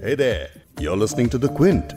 Hey there, you're listening to The Quint.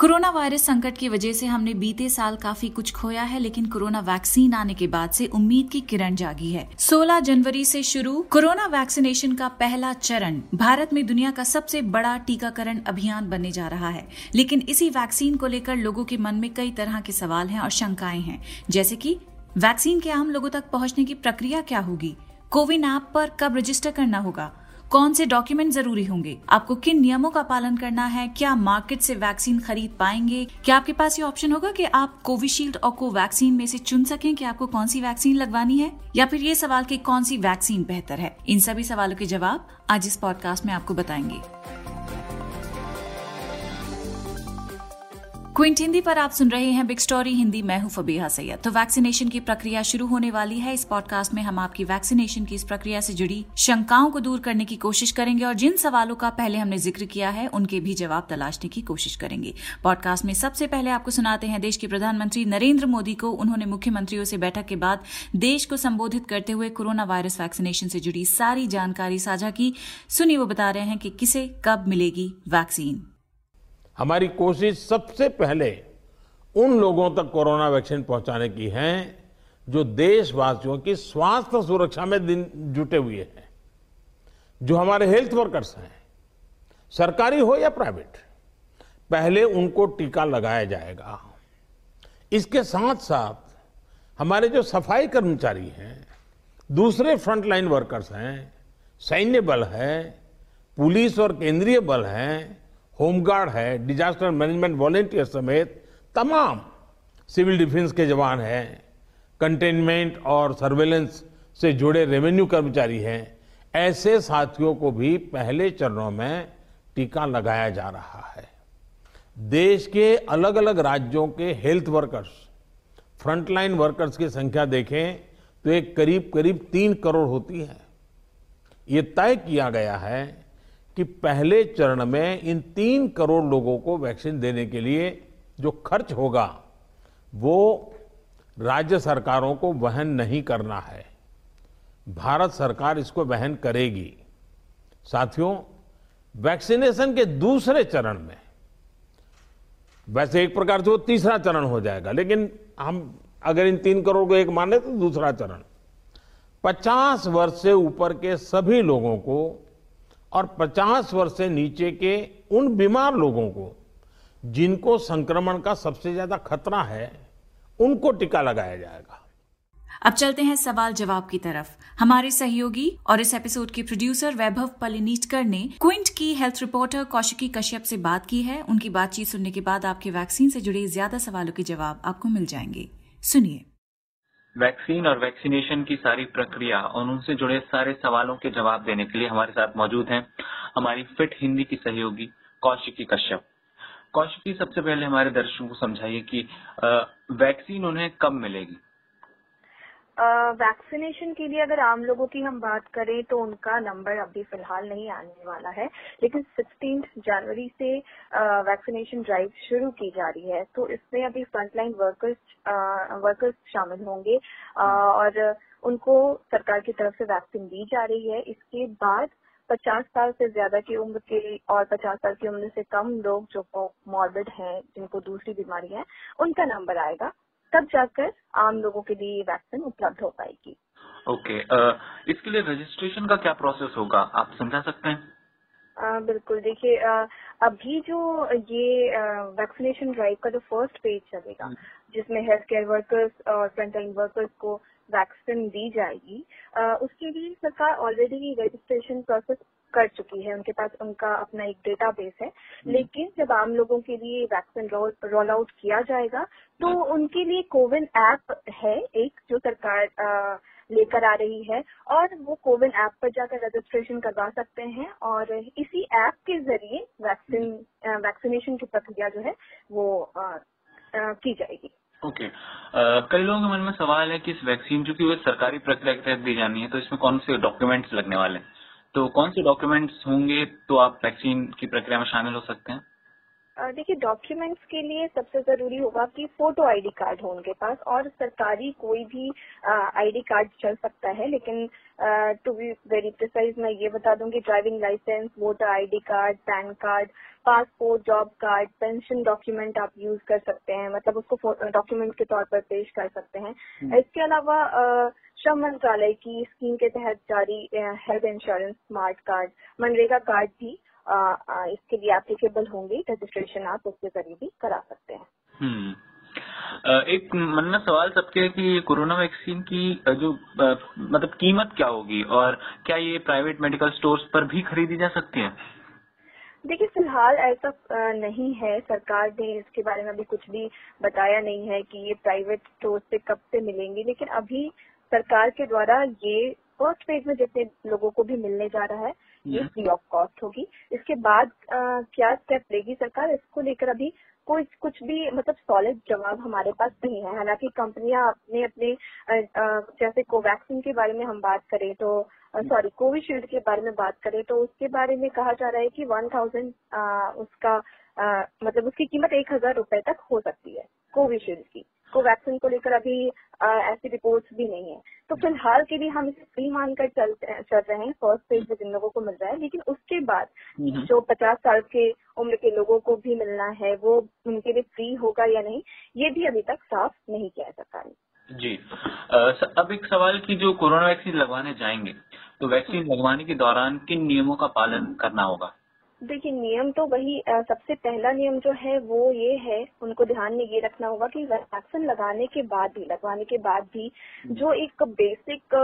Corona virus संकट की वजह से हमने बीते साल काफ़ी कुछ खोया है लेकिन कोरोना वैक्सीन आने के बाद से उम्मीद की किरण जागी है 16 जनवरी से शुरू कोरोना वैक्सीनेशन का पहला चरण भारत में दुनिया का सबसे बड़ा टीकाकरण अभियान बनने जा रहा है लेकिन इसी वैक्सीन को लेकर लोगों के मन में कई तरह के सवाल हैं और शंकाएँ हैं जैसे कि वैक्सीन के आम लोगों तक पहुँचने की प्रक्रिया क्या होगी? कोविन ऐप पर कब रजिस्टर करना होगा? कौन से डॉक्यूमेंट ज़रूरी होंगे? आपको किन नियमों का पालन करना है? क्या मार्केट से वैक्सीन खरीद पाएँगे? क्या आपके पास ये ऑप्शन होगा कि आप कोविशील्ड और कोवैक्सीन में से चुन सकें कि आपको कौन सी वैक्सीन लगवानी है? या फिर ये सवाल कि कौन सी वैक्सीन बेहतर है? इन सभी सवालों के जवाब आज इस पॉडकास्ट में आपको बताएँगे। क्विंट, हिंदी पर आप सुन रहे हैं बिग स्टोरी हिंदी मैं हूँ फबीहा सैयद। तो वैक्सीनेशन की प्रक्रिया शुरू होने वाली है। इस पॉडकास्ट में हम आपकी वैक्सीनेशन की इस प्रक्रिया से जुड़ी शंकाओं को दूर करने की कोशिश करेंगे और जिन सवालों का पहले हमने ज़िक्र किया है, उनके भी जवाब तलाशने की कोशिश करेंगे। पॉडकास्ट में सबसे पहले आपको सुनाते हैं देश के प्रधानमंत्री नरेंद्र मोदी को। उन्होंने मुख्यमंत्रियों से बैठक के बाद देश को संबोधित करते हुए कोरोना वायरस वैक्सीनेशन से जुड़ी सारी जानकारी साझा की। सुनिए, वो बता रहे हैं कि किसे कब मिलेगी वैक्सीन हमारी कोशिश सबसे पहले उन लोगों तक कोरोना वैक्सीन पहुँचाने की है जो देशवासियों की स्वास्थ्य सुरक्षा में दिन जुटे हुए हैं, जो हमारे हेल्थ वर्कर्स हैं, सरकारी हो या प्राइवेट, पहले उनको टीका लगाया जाएगा। इसके साथ साथ हमारे जो सफ़ाई कर्मचारी हैं, दूसरे फ्रंटलाइन वर्कर्स हैं, सैन्य बल है, पुलिस और केंद्रीय बल हैं होमगार्ड है डिजास्टर मैनेजमेंट वॉलेंटियर समेत तमाम सिविल डिफेंस के जवान हैं। कंटेनमेंट और सर्वेलेंस से जुड़े रेवेन्यू कर्मचारी हैं। ऐसे साथियों को भी पहले चरणों में टीका लगाया जा रहा है। देश के अलग अलग राज्यों के हेल्थ वर्कर्स फ्रंटलाइन वर्कर्स की संख्या देखें तो एक करीब करीब तीन करोड़ होती है। ये तय किया गया है कि पहले चरण में इन तीन करोड़ लोगों को वैक्सीन देने के लिए जो खर्च होगा, वो राज्य सरकारों को वहन नहीं करना है। भारत सरकार इसको वहन करेगी। साथियों, वैक्सीनेशन के दूसरे चरण में, वैसे एक प्रकार से वो तीसरा चरण हो जाएगा, लेकिन हम अगर इन तीन करोड़ को एक माने तो दूसरा चरण। 50 वर्ष से ऊपर के सभी लोगों को और 50 वर्ष से नीचे के उन बीमार लोगों को, जिनको संक्रमण का सबसे ज़्यादा खतरा है, उनको टीका लगाया जाएगा। अब चलते हैं सवाल जवाब की तरफ़। हमारे सहयोगी और इस एपिसोड के प्रोड्यूसर वैभव पलिनीटकर ने क्विंट की हेल्थ रिपोर्टर कौशिकी कश्यप से बात की है। उनकी बातचीत सुनने के बाद आपके वैक्सीन से जुड़े ज़्यादा सवालों के जवाब आपको मिल जाएँगे। सुनिए। वैक्सीन और वैक्सीनेशन की सारी प्रक्रिया और उनसे जुड़े सारे सवालों के जवाब देने के लिए हमारे साथ मौजूद हैं हमारी फिट हिंदी की सहयोगी कौशिकी कश्यप। कौशिकी, सबसे पहले हमारे दर्शकों को समझाइए कि वैक्सीन उन्हें कब मिलेगी? वैक्सीनेशन के लिए अगर आम लोगों की हम बात करें तो उनका नंबर अभी फ़िलहाल नहीं आने वाला है। लेकिन सिक्सटीन जनवरी से वैक्सीनेशन ड्राइव शुरू की जा रही है। तो इसमें अभी फ्रंटलाइन वर्कर्स वर्कर्स शामिल होंगे। और उनको सरकार की तरफ़ से वैक्सीन दी जा रही है। इसके बाद पचास साल से ज़्यादा की उम्र के और पचास साल की उम्र से कम लोग जो मॉर्बिड हैं जिनको दूसरी बीमारी है उनका नंबर आएगा। तब जाकर आम लोगों के लिए वैक्सीन उपलब्ध हो पाएगी। ओके okay, इसके लिए रजिस्ट्रेशन का क्या प्रोसेस होगा? आप समझा सकते हैं? आ, बिल्कुल देखिए अभी जो ये वैक्सीनेशन ड्राइव का जो फ़र्स्ट पेज चलेगा हम्म। जिसमें हेल्थ केयर वर्कर्स और फ्रंटलाइन वर्कर्स को वैक्सीन दी जाएगी आ, उसके लिए सरकार ऑलरेडी रजिस्ट्रेशन प्रोसेस कर चुकी है उनके पास उनका अपना एक डेटाबेस है हम्म। लेकिन जब आम लोगों के लिए वैक्सीन रोल आउट किया जाएगा तो हम्म। उनके लिए कोविन ऐप है एक जो सरकार लेकर आ रही है और वो कोविन ऐप पर जाकर रजिस्ट्रेशन करवा सकते हैं और इसी ऐप के ज़रिए वैक्सीन वैक्सीनेशन की प्रक्रिया जो है वो आ, आ, की जाएगी ओके okay. कई लोगों के मन में सवाल है कि इस वैक्सीन जो कि वो सरकारी प्रक्रिया के तहत दी जानी है तो इसमें कौन से डॉक्यूमेंट्स लगने वाले हैं तो कौन से डॉक्यूमेंट्स होंगे तो आप वैक्सीन की प्रक्रिया में शामिल हो सकते हैं? देखिए डॉक्यूमेंट्स के लिए सबसे ज़रूरी होगा कि फ़ोटो आईडी कार्ड हो उनके पास और सरकारी कोई भी आईडी कार्ड चल सकता है। लेकिन टू बी वेरी प्रिसाइज मैं ये बता दूँगी driving licence voter ID card PAN card passport job card pension document आप यूज़ कर सकते हैं। मतलब उसको डॉक्यूमेंट के तौर पर पेश कर सकते हैं। हम्म। इसके अलावा श्रम मंत्रालय की स्कीम के तहत जारी health insurance smart card MNREGA card भी इसके लिए एप्लीकेबल होंगे रजिस्ट्रेशन आप उसके ज़रिए भी करा सकते हैं। हम्म। एक मन में सवाल सबके है कि कोरोना वैक्सीन की जो मतलब कीमत क्या होगी और क्या ये प्राइवेट मेडिकल स्टोर्स पर भी खरीदी जा सकती है? देखिए फ़िलहाल ऐसा नहीं है। सरकार ने इसके बारे में अभी कुछ भी बताया नहीं है कि ये प्राइवेट स्टोर से कब से मिलेंगी लेकिन अभी सरकार के द्वारा ये फ़र्स्ट फ़ेज़ में जितने लोगों को भी मिलने जा रहा है ये फ्री ऑफ़ कॉस्ट होगी। इसके बाद आ, क्या स्टेप लेगी सरकार? इसको लेकर अभी कोई कुछ भी मतलब सॉलिड जवाब हमारे पास नहीं है। हालाँकि कंपनियाँ अपने अपने जैसे कोवैक्सीन के बारे में हम बात करें तो सॉरी कोविशील्ड के बारे में बात करें तो उसके बारे में कहा जा रहा है कि वन थाउज़ेंड उसका आ, मतलब उसकी कीमत एक हज़ार रूपए तक हो सकती है कोविशील्ड की। कोवैक्सीन को लेकर अभी ऐसी रिपोर्ट्स भी नहीं है। तो फ़िलहाल के लिए हम इसे फ्री मानकर चल चल रहे हैं। फ़र्स्ट फ़ेज़ में जिन लोगों को मिल रहा है लेकिन उसके बाद हम्म। जो पचास साल के उम्र के लोगों को भी मिलना है वो उनके लिए फ्री होगा या नहीं ये भी अभी तक साफ़ नहीं किया है। सरकार ने जी अब एक सवाल की जो कोरोना वैक्सीन लगवाने जाएँगे तो वैक्सीन लगवाने के दौरान किन नियमों का पालन करना होगा? देखिए नियम तो वही सबसे पहला नियम जो है वो ये है उनको ध्यान में ये रखना होगा कि वैक्सीन लगाने के बाद भी लगवाने के बाद भी जो। एक बेसिक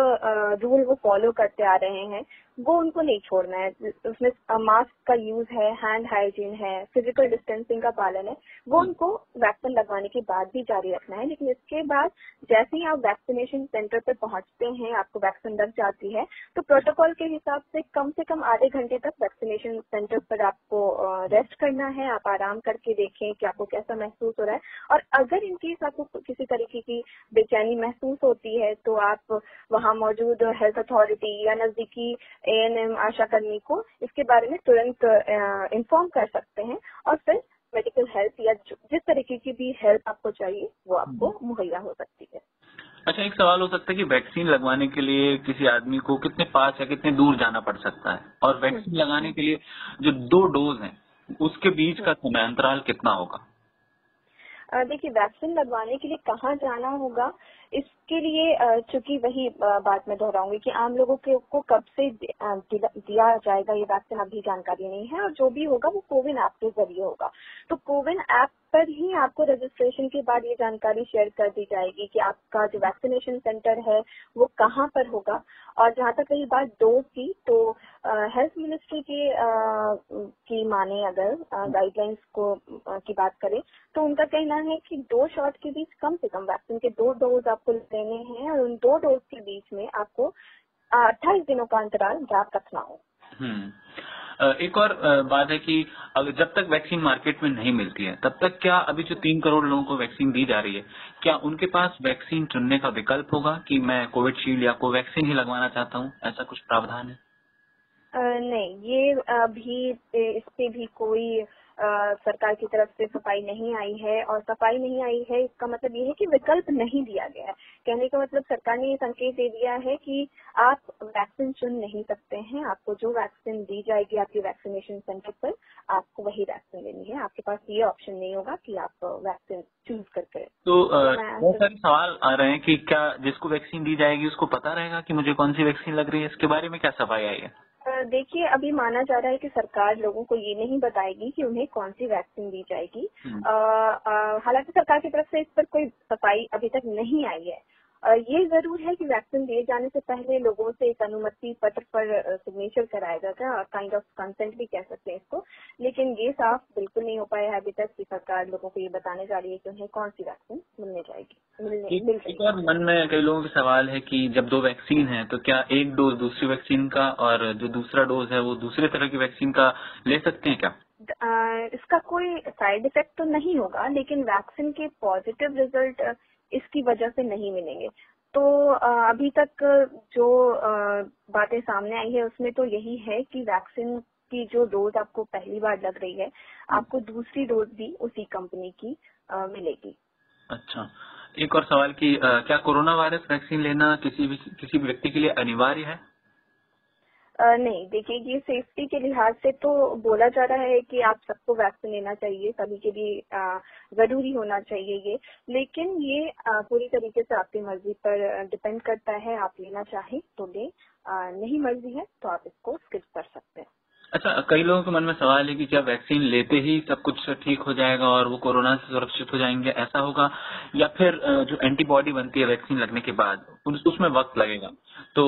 रूल वो फॉलो करते आ रहे हैं वो उनको नहीं छोड़ना है। उसमें मास्क का यूज़ है हैंड हाइजीन है फ़िज़िकल डिस्टेंसिंग का पालन है वो उनको वैक्सीन लगवाने के बाद भी जारी रखना है। लेकिन इसके बाद जैसे ही आप वैक्सीनेशन सेंटर पर पहुँचते हैं आपको वैक्सीन लग जाती है तो प्रोटोकॉल के हिसाब से कम से कम आधे घंटे तक वैक्सीनेशन सेंटर पर आपको रेस्ट करना है। आप आराम करके देखें कि आपको कैसा महसूस हो रहा है। और अगर इनकेस आपको किसी तरीके की बेचैनी महसूस होती है तो आप वहाँ मौजूद हेल्थ अथॉरिटी या नजदीकी एएनएम आशा कर्मी को इसके बारे में तुरंत इन्फॉर्म कर सकते हैं और फिर मेडिकल हेल्प या जिस तरीके की भी हेल्प आपको चाहिए वो आपको हम्म। मुहैया हो सकती है। अच्छा एक सवाल हो सकता है कि वैक्सीन लगवाने के लिए किसी आदमी को कितने पास या कितने दूर जाना पड़ सकता है? और वैक्सीन हम्म। लगाने के लिए जो दो डोज हैं उसके बीच का समय अंतराल कितना होगा? देखिए वैक्सीन लगवाने के लिए कहाँ जाना होगा? इसके लिए चूँकि वही बात मैं दोहराऊँगी कि आम लोगों के को कब से दिया जाएगा ये वैक्सीन अभी जानकारी नहीं है और जो भी होगा वो कोविन ऐप के ज़रिए होगा। तो कोविन ऐप पर ही आपको रजिस्ट्रेशन के बाद ये जानकारी शेयर कर दी जाएगी कि आपका जो वैक्सीनेशन सेंटर है वो कहाँ पर होगा। और जहाँ तक रही बात डोज की तो हेल्थ मिनिस्ट्री की की माने अगर गाइडलाइंस को आ, की बात करें तो उनका कहना है कि दो शॉट के बीच कम से कम वैक्सीन के दो डोज आपको लेने हैं और उन दो डोज के बीच में आपको अट्ठाईस दिनों का अंतराल गैप रखना हो। हम्म। एक और बात है कि जब तक वैक्सीन मार्केट में नहीं मिलती है तब तक क्या अभी जो तीन करोड़ लोगों को वैक्सीन दी जा रही है क्या उनके पास वैक्सीन चुनने का विकल्प होगा कि मैं कोविडशील्ड या कोवैक्सीन ही लगवाना चाहता हूँ? ऐसा कुछ प्रावधान है? नहीं ये अभी इस पे भी कोई सरकार की तरफ़ से सफ़ाई नहीं आई है और सफ़ाई नहीं आई है इसका मतलब ये है कि विकल्प नहीं दिया गया है। कहने का मतलब सरकार ने ये संकेत दे दिया है कि आप वैक्सीन चुन नहीं सकते हैं आपको जो वैक्सीन दी जाएगी आपके वैक्सीनेशन सेंटर पर आपको वही वैक्सीन लेनी है। आपके पास ये ऑप्शन नहीं होगा कि आप वैक्सीन चूज़ करके तो बहुत सारे सवाल आ रहे हैं कि क्या जिसको वैक्सीन दी जाएगी उसको पता रहेगा कि मुझे कौन सी वैक्सीन लग रही है इसके बारे में क्या सफ़ाई आई है? देखिए अभी माना जा रहा है कि सरकार लोगों को ये नहीं बताएगी कि उन्हें कौन सी वैक्सीन दी जाएगी हम्म। हालाँकि सरकार की तरफ़ से इस पर कोई सफ़ाई अभी तक नहीं आई है ये ज़रूर है कि वैक्सीन दिए जाने से पहले लोगों से एक अनुमति पत्र पर सिग्नेचर कराया जाता है और काइंड ऑफ़ कंसेंट भी कह सकते हैं इसको। लेकिन ये साफ़ बिल्कुल नहीं हो पाया है अभी तक कि सरकार लोगों को ये बताने जा रही है कि उन्हें कौन सी वैक्सीन मिलने जाएगी मिलने मिल एक और मन में कई लोगों का सवाल है कि जब दो वैक्सीन है तो क्या एक डोज दूसरी वैक्सीन का और जो दूसरा डोज है वो दूसरे तरह की वैक्सीन का ले सकते हैं क्या? इसका कोई साइड इफ़ेक्ट तो नहीं होगा लेकिन वैक्सीन के पॉजिटिव रिज़ल्ट इसकी वजह से नहीं मिलेंगे। तो अभी तक जो बातें सामने आई है, उसमें तो यही है कि वैक्सीन की जो डोज आपको पहली बार लग रही है, आपको दूसरी डोज भी उसी कंपनी की मिलेगी। अच्छा। एक और सवाल कि क्या कोरोना वायरस वैक्सीन लेना किसी भी किसी भी व्यक्ति के लिए अनिवार्य है? नहीं, देखिए, ये सेफ्टी के लिहाज से तो बोला जा रहा है कि आप सबको वैक्सीन लेना चाहिए, सभी के लिए ज़रूरी होना चाहिए ये। लेकिन ये पूरी तरीके से आपकी मर्ज़ी पर डिपेंड करता है, आप लेना चाहें तो ले नहीं मर्ज़ी है तो आप इसको स्किप कर सकते हैं। अच्छा कई लोगों के मन में सवाल है कि क्या वैक्सीन लेते ही सब कुछ ठीक हो जाएगा और वो कोरोना से सुरक्षित हो जाएँगे, ऐसा होगा? या फिर जो एंटीबॉडी बनती है वैक्सीन लगने के बाद उसमें वक्त लगेगा? तो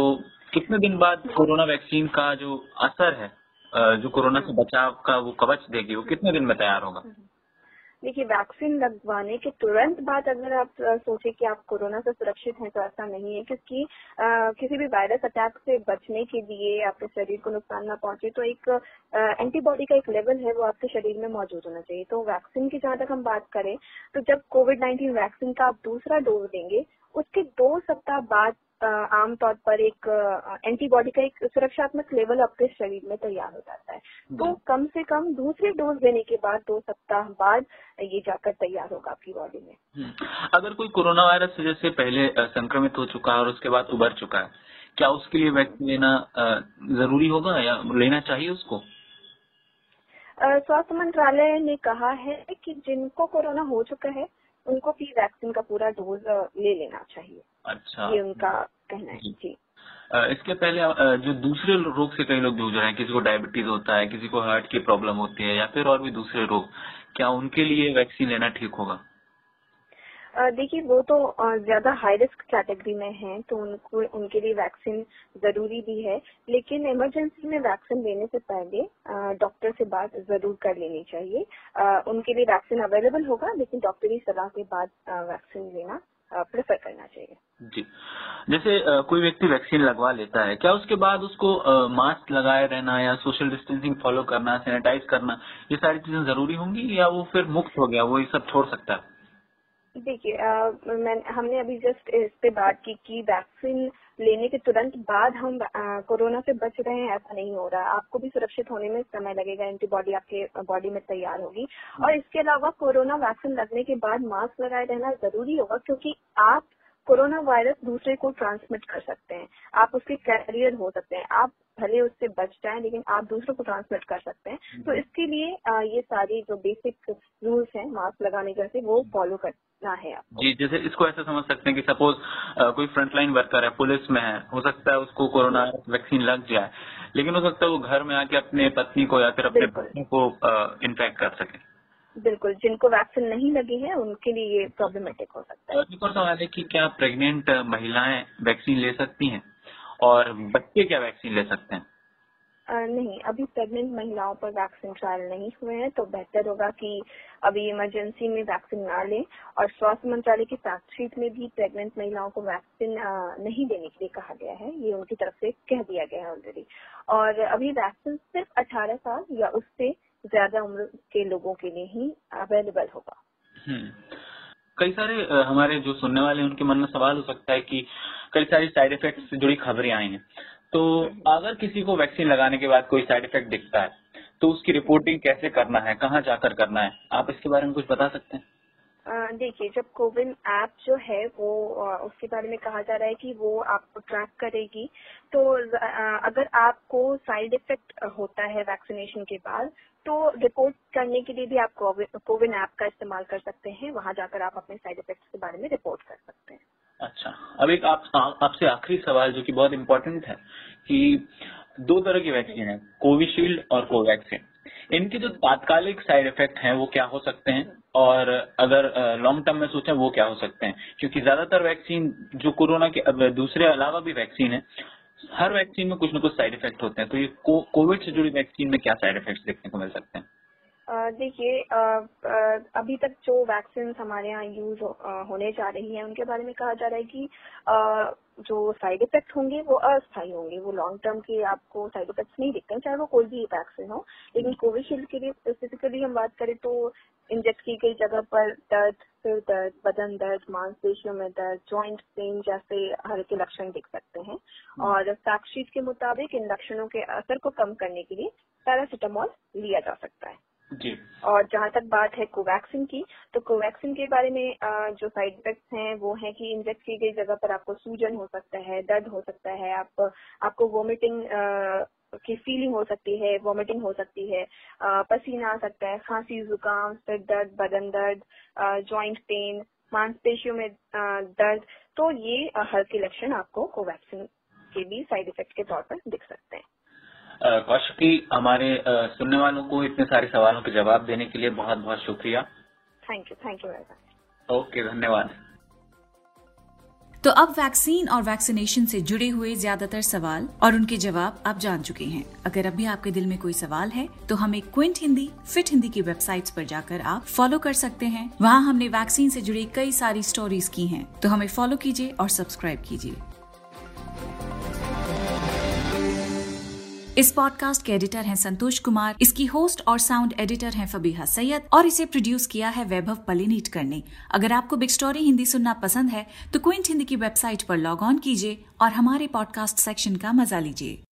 कितने दिन बाद कोरोना वैक्सीन का जो असर है जो कोरोना से बचाव का वो कवच देगी, वो कितने दिन में तैयार होगा? देखिए, वैक्सीन लगवाने के तुरंत बाद अगर आप सोचे कि आप कोरोना से सुरक्षित हैं तो ऐसा नहीं है, क्योंकि किसी भी वायरस अटैक से बचने के लिए आपके शरीर को नुकसान ना पहुँचे तो एक एंटीबॉडी का एक लेवल है, वो आपके शरीर में मौजूद होना चाहिए। तो वैक्सीन की जहाँ तक हम बात करें तो जब कोविड नाइन्टीन वैक्सीन का आप दूसरा डोज देंगे, उसके दो सप्ताह बाद आमतौर पर एक एंटीबॉडी का एक सुरक्षात्मक लेवल आपके शरीर में तैयार हो जाता है। तो कम से कम दूसरी डोज देने के बाद दो सप्ताह बाद ये जाकर तैयार होगा आपकी बॉडी में। हम्म। अगर कोई कोरोना वायरस जैसे पहले संक्रमित हो चुका है और उसके बाद उभर चुका है क्या उसके लिए वैक्सीन लेना ज़रूरी होगा या लेना चाहिए उसको? स्वास्थ्य मंत्रालय ने कहा है कि जिनको कोरोना हो चुका है उनको भी वैक्सीन का पूरा डोज ले लेना चाहिए। अच्छा। ये उनका कहना है। जी। इसके पहले जो दूसरे रोग से कई लोग जूझ रहे हैं किसी को डायबिटीज़ होता है किसी को हार्ट की प्रॉब्लम होती है या फिर और भी दूसरे रोग क्या उनके लिए वैक्सीन लेना ठीक होगा? देखिए, वो तो ज़्यादा हाई रिस्क कैटेगरी में हैं तो उनको, उनके लिए वैक्सीन ज़रूरी भी है, लेकिन इमरजेंसी में वैक्सीन लेने से पहले डॉक्टर से बात ज़रूर कर लेनी चाहिए। उनके लिए वैक्सीन अवेलेबल होगा, लेकिन डॉक्टरी सलाह के बाद वैक्सीन लेना प्रेफर करना चाहिए। जी। जैसे कोई व्यक्ति वैक्सीन लगवा लेता है, क्या उसके बाद उसको मास्क लगाए रहना या सोशल डिस्टेंसिंग फॉलो करना सैनिटाइज करना, ये सारी चीज़ें ज़रूरी होंगी या वो फिर मुक्त हो गया, वो ये सब छोड़ सकता है? देखिए मैं हमने अभी जस्ट इस पे बात की कि वैक्सीन लेने के तुरंत बाद हम कोरोना से बच रहे हैं ऐसा नहीं हो रहा। आपको भी सुरक्षित होने में समय लगेगा एंटीबॉडी आपके बॉडी में तैयार होगी। और इसके अलावा कोरोना वैक्सीन लगने के बाद मास्क लगाए रहना ज़रूरी होगा क्योंकि आप कोरोना वायरस दूसरे को ट्रांसमिट कर सकते हैं। आप उसके कैरियर हो सकते हैं। आप भले उससे बच जाएँ लेकिन आप दूसरों को ट्रांसमिट कर सकते हैं। तो इसके लिए आ, ये सारी जो बेसिक रूल्स हैं मास्क लगाने जैसे वो फॉलो करना है आपको। जी जैसे इसको ऐसा समझ सकते हैं कि सपोज़ कोई फ्रंटलाइन वर्कर है पुलिस में है हो सकता है उसको कोरोना वैक्सीन लग जाए लेकिन हो सकता है वो घर में आके अपने पत्नी को या फिर अपने को इन्फेक्ट कर सके। बिल्कुल जिनको वैक्सीन नहीं लगी है उनके लिए ये प्रॉब्लमेटिक हो सकता है। एक और सवाल है कि क्या प्रेग्नेंट महिलाएँ वैक्सीन ले सकती हैं? और बच्चे क्या वैक्सीन ले सकते हैं? नहीं अभी प्रेग्नेंट महिलाओं पर वैक्सीन ट्रायल नहीं हुए हैं तो बेहतर होगा कि अभी इमरजेंसी में वैक्सीन ना लें। और स्वास्थ्य मंत्रालय की फैक्ट में भी प्रेग्नेंट महिलाओं को वैक्सीन नहीं देने के लिए कहा गया है ये उनकी तरफ़ से कह दिया गया है ऑलरेडी और अभी वैक्सीन सिर्फ़ 18 साल या उससे ज़्यादा उम्र के लोगों के लिए ही अवेलेबल होगा। हम्म। कई सारे हमारे जो सुनने वाले हैं उनके मन में सवाल हो सकता है कि कई सारी साइड इफ़ेक्ट से जुड़ी खबरें आई हैं। तो अगर किसी को वैक्सीन लगाने के बाद कोई साइड इफ़ेक्ट दिखता है तो उसकी रिपोर्टिंग कैसे करना है कहाँ जाकर करना है आप इसके बारे में कुछ बता सकते हैं? देखिए जब कोविन ऐप जो है वो उसके बारे में कहा जा रहा है कि वो आपको ट्रैक करेगी तो अगर आपको साइड इफ़ेक्ट होता है वैक्सीनेशन के बाद तो रिपोर्ट करने के लिए भी आप कोविन ऐप का इस्तेमाल कर सकते हैं। वहाँ जाकर आप अपने साइड इफेक्ट्स के बारे में रिपोर्ट कर सकते हैं। अच्छा। अब एक आप, आपसे आखिरी सवाल, जो कि बहुत इम्पोर्टेंट है, कि दो तरह की वैक्सीन है कोविशील्ड और कोवैक्सीन इनके जो तात्कालिक साइड इफ़ेक्ट हैं, वो क्या हो सकते हैं? और अगर लॉन्ग टर्म में सोचें, वो क्या हो सकते हैं? क्योंकि ज़्यादातर वैक्सीन जो कोरोना के दूसरे अलावा भी वैक्सीन है हर वैक्सीन में कुछ ना कुछ साइड इफ़ेक्ट होते हैं। तो ये कोविड से जुड़ी वैक्सीन में क्या साइड इफ़ेक्ट देखने को मिल सकते हैं? देखिए अभी तक जो वैक्सीन हमारे यहाँ यूज़ होने जा रही है उनके बारे में कहा जा रहा है कि जो साइड इफ़ेक्ट होंगे वो अस्थायी होंगे वो लॉन्ग टर्म के आपको साइड इफेक्ट्स नहीं दिखते हैं चाहे वो कोई भी वैक्सीन हो। लेकिन कोविशील्ड के लिए स्पेसिफिकली हम बात करें तो इंजेक्ट की गई जगह पर दर्द सिर दर्द बदन दर्द मांसपेशियों में दर्द ज्वाइंट पेन जैसे हल्के लक्षण दिख सकते हैं। और फैक्ट के मुताबिक इन लक्षणों के असर को कम करने के लिए पैरासिटामोल लिया जा सकता है। और जहाँ तक बात है कोवैक्सिन की तो कोवैक्सिन के बारे में जो साइड इफेक्ट्स हैं, वो है कि इंजेक्ट की गई जगह पर आपको सूजन हो सकता है, दर्द हो सकता है, आप, आपको वोमिटिंग की फीलिंग हो सकती है, वॉमिटिंग हो सकती है पसीना आ सकता है, खांसी, जुकाम, सिर दर्द, बदन दर्द जॉइंट पेन मांसपेशियों में दर्द तो ये हल्के लक्षण आपको कोवैक्सिन के भी साइड इफ़ेक्ट के तौर पर दिख सकते हैं। कौशिक हमारे सुनने वालों को इतने सारे सवालों के जवाब देने के लिए बहुत बहुत शुक्रिया। Thank you thank you very much okay धन्यवाद। तो अब वैक्सीन और वैक्सीनेशन से जुड़े हुए ज़्यादातर सवाल और उनके जवाब आप जान चुके हैं। अगर अभी आपके दिल में कोई सवाल है तो हमें क्विंट हिंदी फिट हिंदी की वेबसाइट्स पर जाकर आप फॉलो कर सकते हैं। वहाँ हमने वैक्सीन से जुड़ी कई सारी स्टोरीज की हैं तो हमें फॉलो कीजिए और सब्सक्राइब कीजिए। इस पॉडकास्ट के एडिटर हैं संतोष कुमार, इसकी होस्ट और साउंड एडिटर हैं फबीहा सैयद, और इसे प्रोड्यूस किया है वैभव पलिनीट करने। अगर आपको बिग स्टोरी हिंदी सुनना पसंद है तो क्विंट हिंदी की वेबसाइट पर लॉग ऑन कीजिए और हमारे पॉडकास्ट सेक्शन का मज़ा लीजिए।